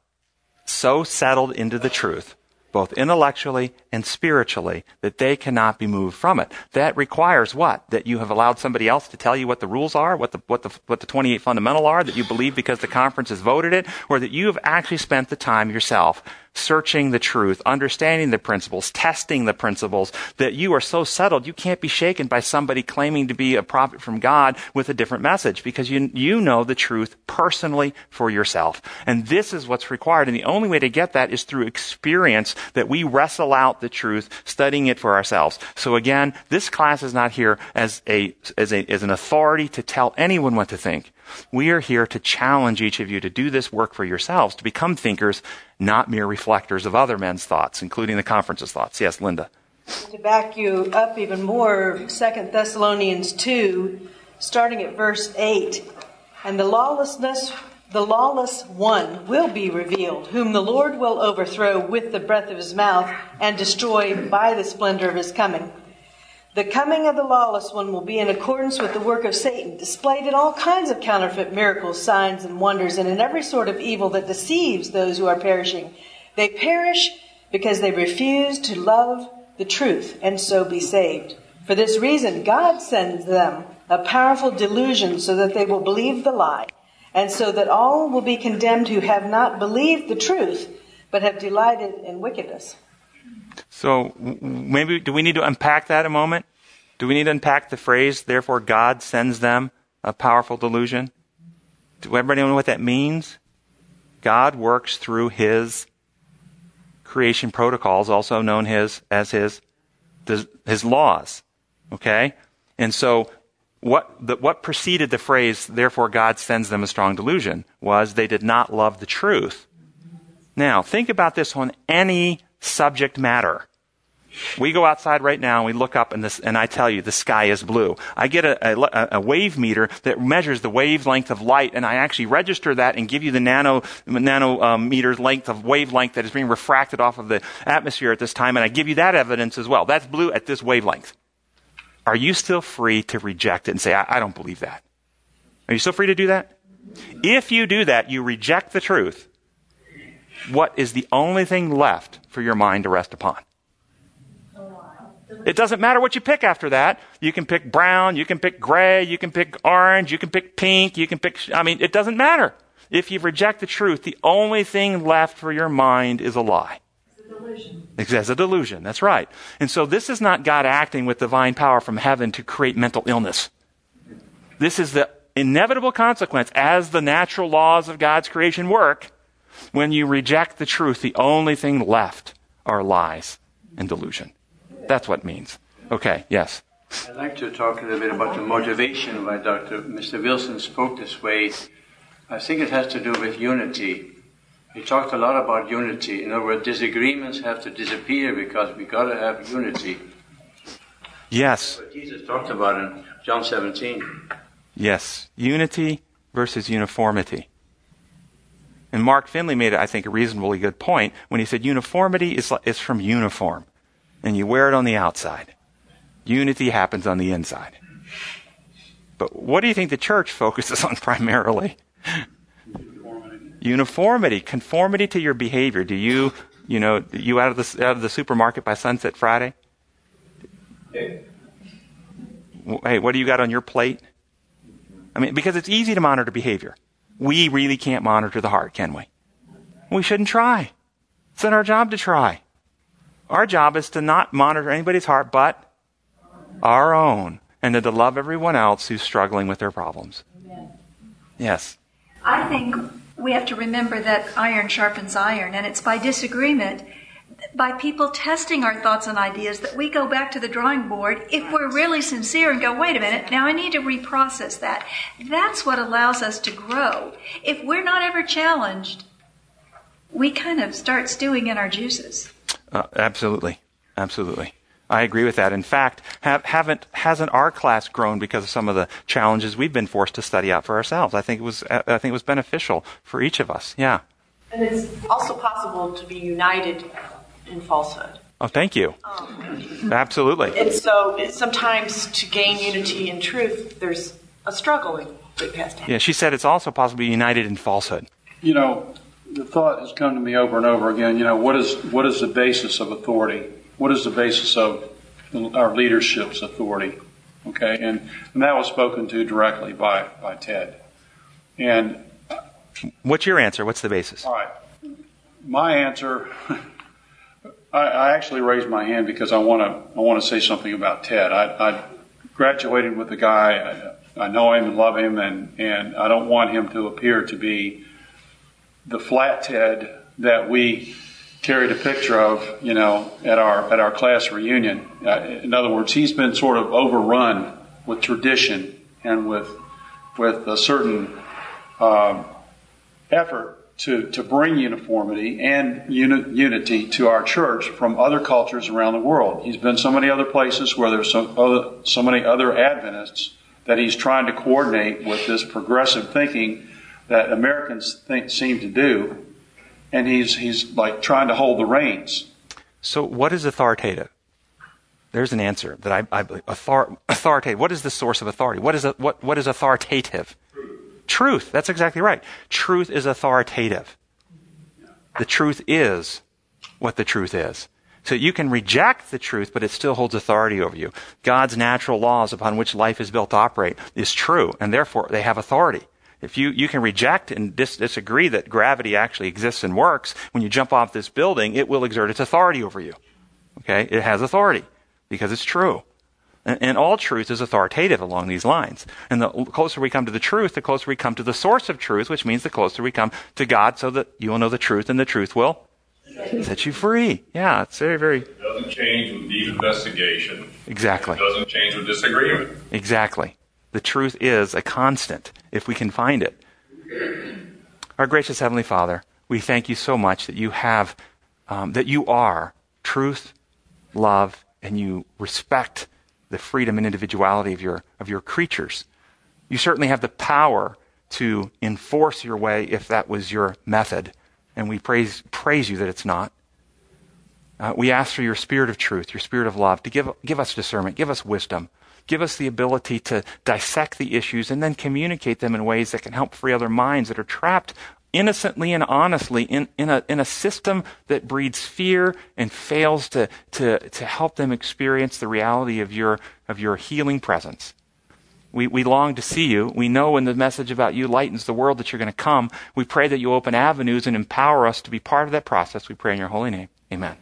so settled into the truth both intellectually and spiritually, that they cannot be moved from it. That requires what? That you have allowed somebody else to tell you what the rules are, what the, what the, what the 28 fundamental are, that you believe because the conference has voted it, or that you have actually spent the time yourself searching the truth, understanding the principles, testing the principles, that you are so settled you can't be shaken by somebody claiming to be a prophet from God with a different message because you, you know the truth personally for yourself. And this is what's required. And the only way to get that is through experience that we wrestle out the truth, studying it for ourselves. So again, this class is not here as a, as a, as an authority to tell anyone what to think. We are here to challenge each of you to do this work for yourselves, to become thinkers, not mere reflectors of other men's thoughts, including the conference's thoughts. Yes, Linda. To back you up even more, Second Thessalonians 2, starting at verse 8. And the lawlessness, the lawless one will be revealed, whom the Lord will overthrow with the breath of his mouth and destroy by the splendor of his coming. The coming of the lawless one will be in accordance with the work of Satan, displayed in all kinds of counterfeit miracles, signs, and wonders, and in every sort of evil that deceives those who are perishing. They perish because they refuse to love the truth and so be saved. For this reason, God sends them a powerful delusion so that they will believe the lie, and so that all will be condemned who have not believed the truth, but have delighted in wickedness. So maybe do we need to unpack that a moment? Do we need to unpack the phrase, therefore God sends them a powerful delusion? Do everybody know what that means? God works through his creation protocols, also known his, as his, his laws. Okay? And so what, the, what preceded the phrase, therefore God sends them a strong delusion, was they did not love the truth. Now, think about this on any subject matter. We go outside right now and we look up and, this, and I tell you the sky is blue. I get a, a, a, wave meter that measures the wavelength of light and I actually register that and give you the nano, nanometers um, length of wavelength that is being refracted off of the atmosphere at this time and I give you that evidence as well. That's blue at this wavelength. Are you still free to reject it and say, I, I don't believe that? Are you still free to do that? If you do that, you reject the truth what is the only thing left for your mind to rest upon. It doesn't matter what you pick after that. You can pick brown, you can pick gray, you can pick orange, you can pick pink, you can pick, I mean, it doesn't matter. If you reject the truth, the only thing left for your mind is a lie. It's a delusion. It's a delusion. That's right. And so this is not God acting with divine power from heaven to create mental illness. This is the inevitable consequence as the natural laws of God's creation work when you reject the truth, the only thing left are lies and delusion. That's what it means. Okay, yes. I'd like to talk a little bit about the motivation why Dr. Mr. Wilson spoke this way. I think it has to do with unity. He talked a lot about unity. In other words, disagreements have to disappear because we got to have unity. Yes. What Jesus talked about in John 17. Yes. Unity versus uniformity. And Mark Finley made, I think, a reasonably good point when he said uniformity is, is from uniform, and you wear it on the outside. Unity happens on the inside. But what do you think the church focuses on primarily? Uniformity. Uniformity, conformity to your behavior. Do you You know, you out of the out of the supermarket by sunset Friday. Hey, what do you got on your plate? I mean, because it's easy to monitor behavior. We really can't monitor the heart, can we? We shouldn't try. It's not our job to try. Our job is to not monitor anybody's heart but our own, and then to love everyone else who's struggling with their problems. Yes. I think we have to remember that iron sharpens iron, and it's by disagreement, by people testing our thoughts and ideas, that we go back to the drawing board if we're really sincere and go, wait a minute, now I need to reprocess that. That's what allows us to grow. If we're not ever challenged, we kind of start stewing in our juices. Uh, absolutely. Absolutely. I agree with that. In fact, have, haven't hasn't our class grown because of some of the challenges we've been forced to study out for ourselves? I think it was I think it was beneficial for each of us. Yeah. And it's also possible to be united in falsehood. Oh, thank you. Um, Absolutely. And so sometimes to gain unity in truth, there's a struggling that has to happen. Yeah, she said it's also possible to be united in falsehood. You know, the thought has come to me over and over again. You know, what is what is the basis of authority? what is the basis of our leadership's authority? Okay, and, and that was spoken to directly by, by Ted. And what's your answer? What's the basis? All right. My answer, I, actually raised my hand because I want to I want to say something about Ted. I, I graduated with the guy. I, I know him and love him, and, and I don't want him to appear to be the flat Ted that we carried a picture of, you know, at our at our class reunion. Uh, in other words, he's been sort of overrun with tradition and with with a certain um, effort to to bring uniformity and uni- unity to our church from other cultures around the world. He's been so many other places where there's so other, so many other Adventists that he's trying to coordinate with this progressive thinking that Americans think, seem to do and he's he's like trying to hold the reins. So, what is authoritative? There's an answer that I, I believe. Author, authoritative. What is the source of authority? What is what what is authoritative? Truth. That's exactly right. Truth is authoritative. The truth is what the truth is. So you can reject the truth, but it still holds authority over you. God's natural laws upon which life is built to operate is true, and therefore they have authority. If you, you can reject and dis- disagree that gravity actually exists and works, when you jump off this building, it will exert its authority over you. Okay? It has authority because it's true. And, all truth is authoritative along these lines. And the closer we come to the truth, the closer we come to the source of truth, which means the closer we come to God so that you will know the truth and the truth will set you free. Yeah, it's very, very. It doesn't change with deep investigation. Exactly. It doesn't change with disagreement. Exactly. The truth is a constant if we can find it. Our gracious Heavenly Father, we thank you so much that you have, um, that you are truth, love, and you respect the freedom and individuality of your, of your creatures. You certainly have the power to enforce your way if that was your method. And we praise, praise you that it's not. Uh, we ask for your spirit of truth, your spirit of love, to give, give us discernment, give us wisdom. Give us the ability to dissect the issues and then communicate them in ways that can help free other minds that are trapped innocently and honestly in, in, a, in a system that breeds fear and fails to, to, to help them experience the reality of your, of your healing presence. We, we long to see you. We know when the message about you lightens the world that you're going to come. We pray that you open avenues and empower us to be part of that process. We pray in your holy name. Amen.